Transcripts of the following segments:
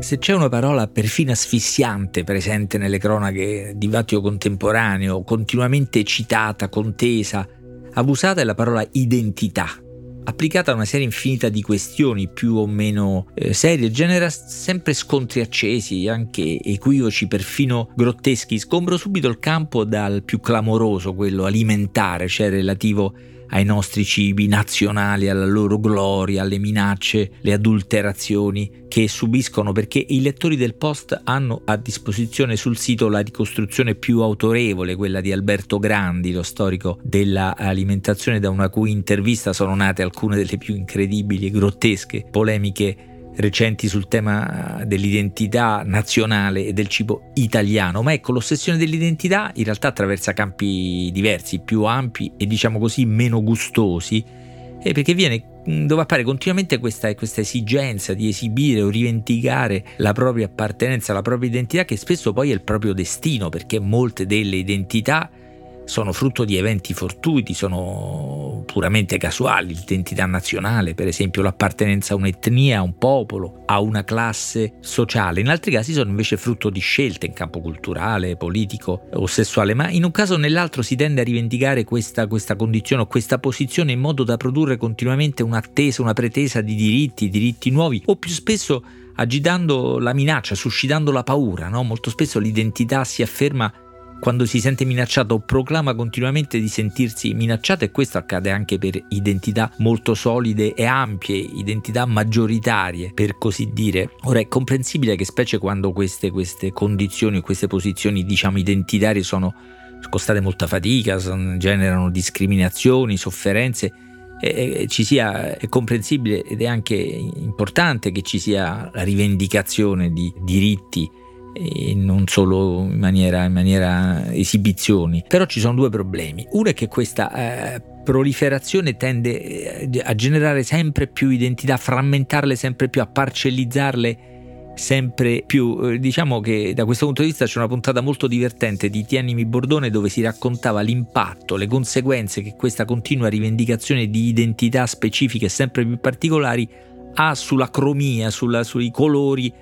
Se c'è una parola perfino asfissiante presente nelle cronache di dibattito contemporaneo, continuamente citata, contesa, abusata è la parola identità, applicata a una serie infinita di questioni più o meno eh, serie, genera sempre scontri accesi, anche equivoci perfino grotteschi. Scombro subito il campo dal più clamoroso, quello alimentare, cioè relativo ai nostri cibi nazionali, alla loro gloria, alle minacce, le adulterazioni che subiscono perché i lettori del post hanno a disposizione sul sito la ricostruzione più autorevole, quella di Alberto Grandi, lo storico dell'alimentazione, da una cui intervista sono nate alcune delle più incredibili e grottesche polemiche recenti sul tema dell'identità nazionale e del cibo italiano, ma ecco l'ossessione dell'identità in realtà attraversa campi diversi, più ampi e diciamo così meno gustosi, perché viene dove appare continuamente questa, questa, esigenza di esibire o rivendicare la propria appartenenza, la propria identità, che spesso poi è il proprio destino, perché molte delle identità sono frutto di eventi fortuiti, sono puramente casuali, l'identità nazionale, per esempio l'appartenenza a un'etnia, a un popolo, a una classe sociale. In altri casi sono invece frutto di scelte in campo culturale, politico o sessuale, ma in un caso o nell'altro si tende a rivendicare questa, questa condizione o questa posizione in modo da produrre continuamente un'attesa, una pretesa di diritti, diritti nuovi o più spesso agitando la minaccia, suscitando la paura. No? Molto spesso l'identità si afferma quando si sente minacciato proclama continuamente di sentirsi minacciato e questo accade anche per identità molto solide e ampie, identità maggioritarie per così dire. Ora è comprensibile che specie quando queste, queste condizioni, queste posizioni diciamo identitarie sono costate molta fatica, generano discriminazioni, sofferenze, e ci sia, è comprensibile ed è anche importante che ci sia la rivendicazione di diritti e non solo in maniera, in maniera esibizioni. Però ci sono due problemi. Uno è che questa eh, proliferazione tende eh, a generare sempre più identità, a frammentarle sempre più, a parcellizzarle sempre più. Eh, diciamo che da questo punto di vista c'è una puntata molto divertente di Tianimi Bordone dove si raccontava l'impatto, le conseguenze che questa continua rivendicazione di identità specifiche sempre più particolari ha sulla cromia, sulla, sui colori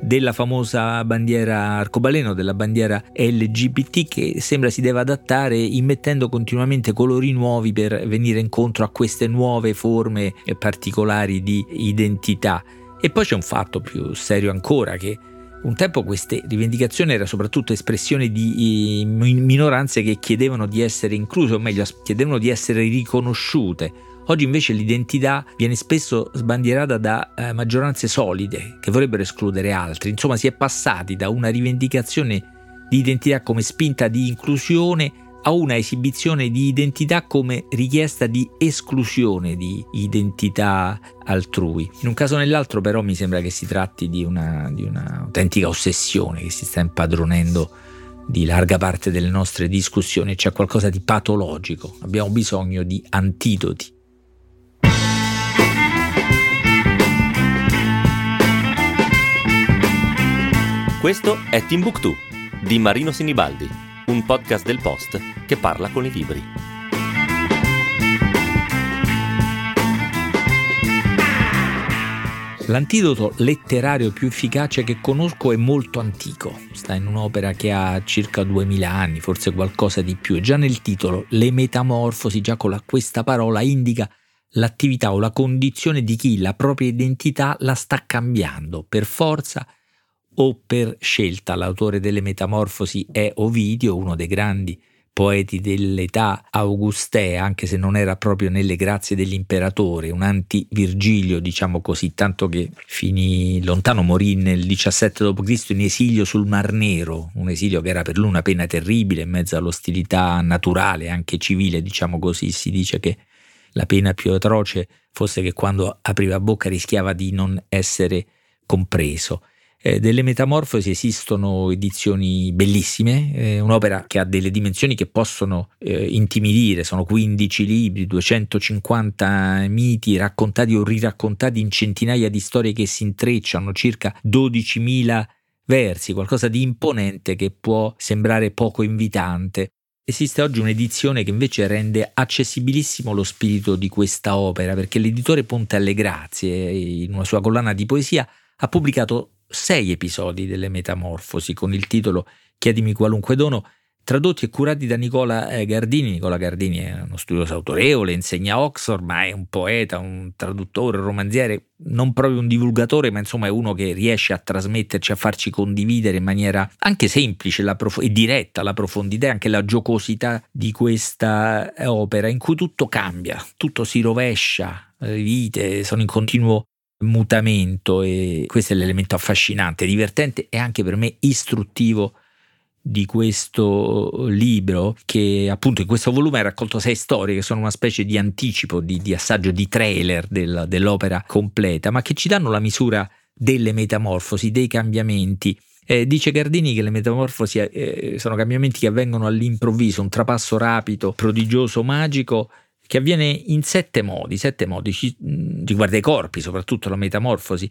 della famosa bandiera arcobaleno, della bandiera LGBT che sembra si deve adattare immettendo continuamente colori nuovi per venire incontro a queste nuove forme particolari di identità. E poi c'è un fatto più serio ancora che un tempo queste rivendicazioni erano soprattutto espressione di minoranze che chiedevano di essere incluse, o meglio, chiedevano di essere riconosciute Oggi invece l'identità viene spesso sbandierata da eh, maggioranze solide che vorrebbero escludere altri. Insomma, si è passati da una rivendicazione di identità come spinta di inclusione a una esibizione di identità come richiesta di esclusione di identità altrui. In un caso o nell'altro però mi sembra che si tratti di una, di un'autentica ossessione che si sta impadronendo di larga parte delle nostre discussioni, c'è qualcosa di patologico, abbiamo bisogno di antidoti. Questo è Timbuktu di Marino Sinibaldi, un podcast del Post che parla con i libri. L'antidoto letterario più efficace che conosco è molto antico, sta in un'opera che ha circa 2000 anni, forse qualcosa di più, e già nel titolo Le metamorfosi, già con la, questa parola indica l'attività o la condizione di chi la propria identità la sta cambiando. Per forza o per scelta. L'autore delle Metamorfosi è Ovidio, uno dei grandi poeti dell'età augustea, anche se non era proprio nelle grazie dell'imperatore, un anti-Virgilio, diciamo così, tanto che finì lontano, morì nel 17 d.C. in esilio sul Mar Nero, un esilio che era per lui una pena terribile in mezzo all'ostilità naturale, anche civile, diciamo così, si dice che la pena più atroce fosse che quando apriva bocca rischiava di non essere compreso. Eh, delle Metamorfosi esistono edizioni bellissime, eh, un'opera che ha delle dimensioni che possono eh, intimidire, sono 15 libri, 250 miti raccontati o riraccontati in centinaia di storie che si intrecciano, circa 12.000 versi, qualcosa di imponente che può sembrare poco invitante. Esiste oggi un'edizione che invece rende accessibilissimo lo spirito di questa opera, perché l'editore Ponte alle Grazie, in una sua collana di poesia, ha pubblicato sei episodi delle Metamorfosi con il titolo Chiedimi qualunque dono tradotti e curati da Nicola eh, Gardini. Nicola Gardini è uno studioso autorevole, insegna a Oxford, ma è un poeta, un traduttore, un romanziere, non proprio un divulgatore, ma insomma è uno che riesce a trasmetterci, a farci condividere in maniera anche semplice prof- e diretta la profondità e anche la giocosità di questa eh, opera in cui tutto cambia, tutto si rovescia, le vite sono in continuo mutamento e questo è l'elemento affascinante, divertente e anche per me istruttivo di questo libro, che appunto in questo volume ha raccolto sei storie che sono una specie di anticipo, di, di assaggio, di trailer del, dell'opera completa, ma che ci danno la misura delle metamorfosi, dei cambiamenti. Eh, dice Gardini che le metamorfosi eh, sono cambiamenti che avvengono all'improvviso, un trapasso rapido, prodigioso, magico, che avviene in sette modi, sette modi, ci, riguarda i corpi, soprattutto la metamorfosi,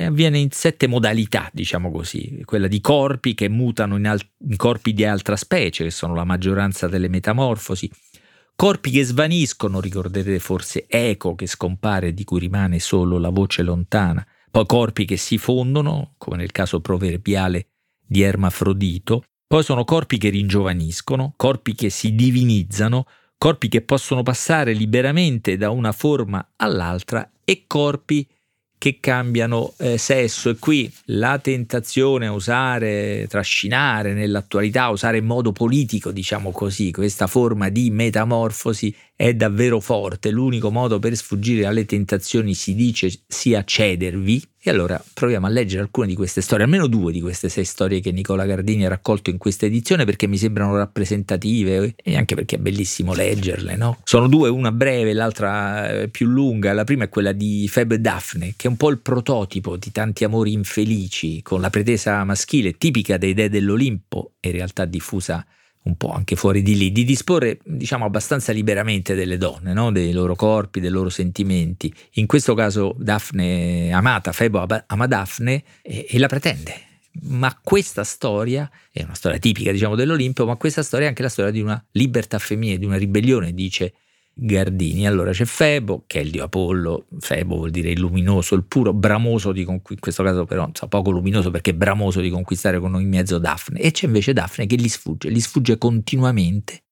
avviene in sette modalità, diciamo così, quella di corpi che mutano in, al- in corpi di altra specie, che sono la maggioranza delle metamorfosi, corpi che svaniscono, ricorderete forse Eco che scompare di cui rimane solo la voce lontana, poi corpi che si fondono, come nel caso proverbiale di Ermafrodito, poi sono corpi che ringiovaniscono, corpi che si divinizzano, corpi che possono passare liberamente da una forma all'altra e corpi che cambiano eh, sesso e qui la tentazione a usare, trascinare nell'attualità, usare in modo politico, diciamo così, questa forma di metamorfosi è davvero forte. L'unico modo per sfuggire alle tentazioni si dice sia cedervi. E allora proviamo a leggere alcune di queste storie, almeno due di queste sei storie che Nicola Gardini ha raccolto in questa edizione perché mi sembrano rappresentative e anche perché è bellissimo leggerle. No? Sono due, una breve e l'altra eh, più lunga. La prima è quella di Feb Daphne, che è un po' il prototipo di tanti amori infelici, con la pretesa maschile tipica dei dei dell'Olimpo, in realtà diffusa un po' anche fuori di lì, di disporre diciamo abbastanza liberamente delle donne, no? dei loro corpi, dei loro sentimenti. In questo caso Daphne amata, Febo ama Daphne e, e la pretende. Ma questa storia è una storia tipica diciamo dell'Olimpio, ma questa storia è anche la storia di una libertà femminile, di una ribellione, dice Gardini. Allora c'è Febo, che è il dio Apollo, Febo vuol dire il luminoso, il puro, bramoso di conquistare, in questo caso però so, poco luminoso perché bramoso di conquistare con in mezzo Daphne. E c'è invece Daphne che gli sfugge, gli sfugge continuamente.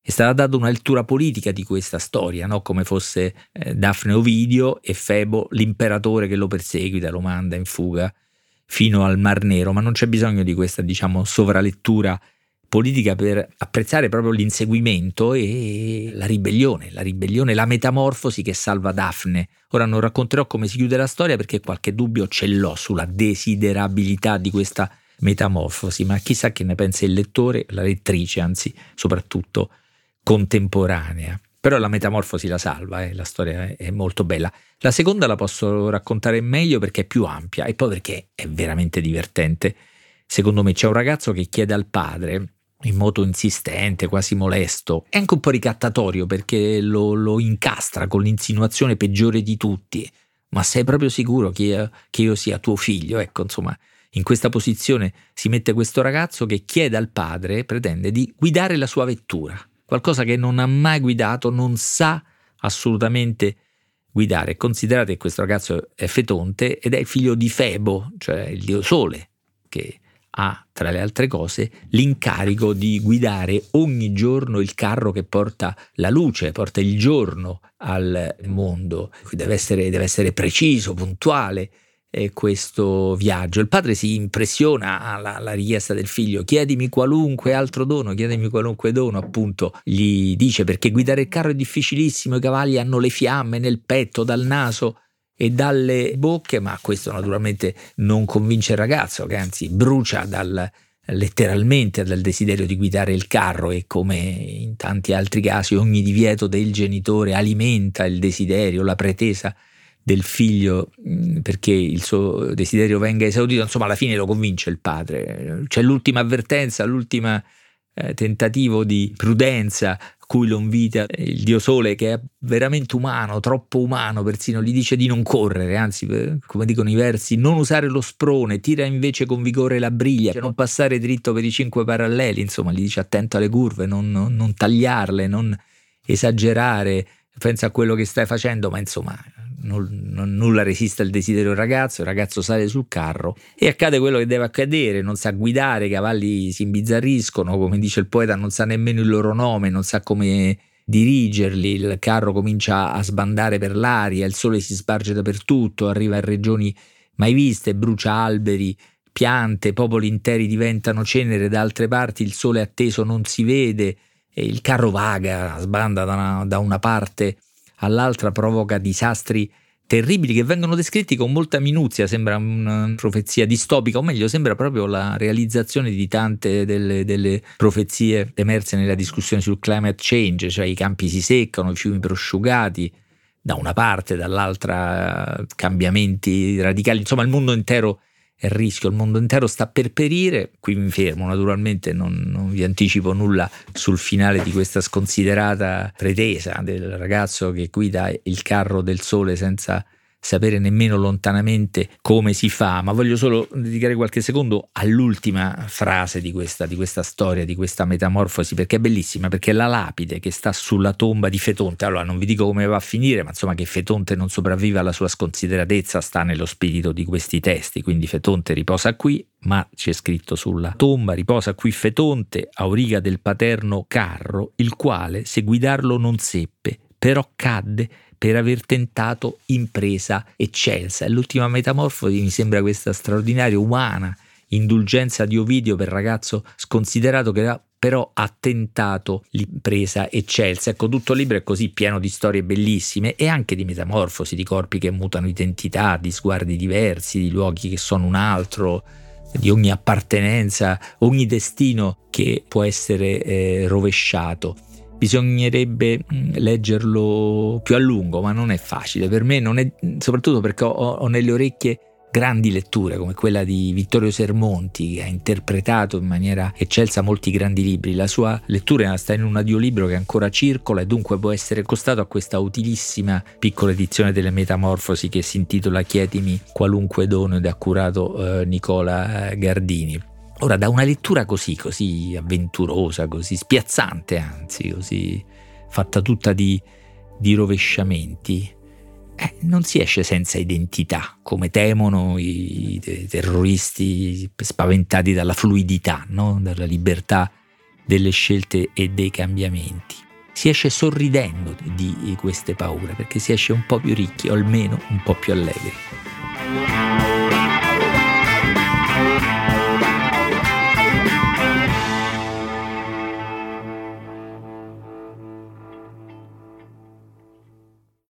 È stata data una lettura politica di questa storia, no? come fosse eh, Daphne Ovidio e Febo l'imperatore che lo perseguita, lo manda in fuga fino al Mar Nero, ma non c'è bisogno di questa, diciamo, sovralettura politica per apprezzare proprio l'inseguimento e la ribellione, la ribellione, la metamorfosi che salva Daphne. Ora non racconterò come si chiude la storia perché qualche dubbio ce l'ho sulla desiderabilità di questa metamorfosi, ma chissà che ne pensa il lettore, la lettrice, anzi soprattutto contemporanea. Però la metamorfosi la salva, eh, la storia è molto bella. La seconda la posso raccontare meglio perché è più ampia e poi perché è veramente divertente. Secondo me c'è un ragazzo che chiede al padre in modo insistente, quasi molesto, e anche un po' ricattatorio perché lo, lo incastra con l'insinuazione peggiore di tutti. Ma sei proprio sicuro che, che io sia tuo figlio? Ecco, insomma, in questa posizione si mette questo ragazzo che chiede al padre, pretende di guidare la sua vettura, qualcosa che non ha mai guidato, non sa assolutamente guidare. Considerate che questo ragazzo è fetonte ed è figlio di Febo, cioè il dio sole, che ha, tra le altre cose, l'incarico di guidare ogni giorno il carro che porta la luce, porta il giorno al mondo. Deve essere, deve essere preciso, puntuale eh, questo viaggio. Il padre si impressiona alla, alla, richiesta del figlio, chiedimi qualunque altro dono, chiedimi qualunque dono, appunto, gli dice perché guidare il carro è difficilissimo, i cavalli hanno le fiamme nel petto, dal naso e dalle bocche, ma questo naturalmente non convince il ragazzo, che anzi brucia dal, letteralmente dal desiderio di guidare il carro e come in tanti altri casi ogni divieto del genitore alimenta il desiderio, la pretesa del figlio mm, perché il suo desiderio venga esaudito, insomma alla fine lo convince il padre. C'è l'ultima avvertenza, l'ultima eh, tentativo di prudenza cui lo invita il dio Sole che è veramente umano, troppo umano, persino gli dice di non correre, anzi come dicono i versi, non usare lo sprone, tira invece con vigore la briglia, non passare dritto per i cinque paralleli, insomma gli dice attento alle curve, non, non, non tagliarle, non esagerare, pensa a quello che stai facendo, ma insomma non, nulla resiste al desiderio del ragazzo, il ragazzo sale sul carro e accade quello che deve accadere, non sa guidare, i cavalli si imbizzarriscono, come dice il poeta, non sa nemmeno il loro nome, non sa come dirigerli, il carro comincia a sbandare per l'aria, il sole si sparge dappertutto, arriva in regioni mai viste, brucia alberi, piante, popoli interi diventano cenere, da altre parti il sole atteso non si vede, il carro vaga, sbanda da una, da una parte all'altra, provoca disastri terribili che vengono descritti con molta minuzia, sembra una profezia distopica, o meglio, sembra proprio la realizzazione di tante delle, delle, profezie emerse nella discussione sul climate change, cioè i campi si seccano, i fiumi prosciugati, da una parte, dall'altra cambiamenti radicali, insomma il mondo intero a rischio, il mondo intero sta per perire, qui mi fermo naturalmente, non, non, vi anticipo nulla sul finale di questa sconsiderata pretesa del ragazzo che guida il carro del sole senza sapere nemmeno lontanamente come si fa, ma voglio solo dedicare qualche secondo all'ultima frase di questa, di questa, storia, di questa metamorfosi, perché è bellissima, perché la lapide che sta sulla tomba di Fetonte, allora non vi dico come va a finire, ma insomma che Fetonte non sopravviva alla sua sconsideratezza sta nello spirito di questi testi, quindi Fetonte riposa qui, ma c'è scritto sulla tomba riposa qui Fetonte, auriga del paterno Carro, il quale, se guidarlo non seppe, però cadde per aver tentato impresa eccelsa. E l'ultima metamorfosi mi sembra questa straordinaria, umana indulgenza di Ovidio per ragazzo sconsiderato che però ha tentato l'impresa eccelsa. Ecco, tutto il libro è così pieno di storie bellissime e anche di metamorfosi, di corpi che mutano identità, di sguardi diversi, di luoghi che sono un altro, di ogni appartenenza, ogni destino che può essere eh, rovesciato bisognerebbe mm, leggerlo più a lungo, ma non è facile. Per me non è, soprattutto perché ho, ho nelle orecchie grandi letture come quella di Vittorio Sermonti che ha interpretato in maniera eccelsa molti grandi libri. La sua lettura sta in un audiolibro che ancora circola e dunque può essere costato a questa utilissima piccola edizione delle Metamorfosi che si intitola Chiedimi qualunque dono ed ha curato eh, Nicola eh, Gardini. Ora, da una lettura così, così avventurosa, così spiazzante, anzi, così fatta tutta di, di rovesciamenti, eh, non si esce senza identità, come temono i, terroristi spaventati dalla fluidità, no? dalla libertà delle scelte e dei cambiamenti. Si esce sorridendo di queste paure, perché si esce un po' più ricchi o almeno un po' più allegri.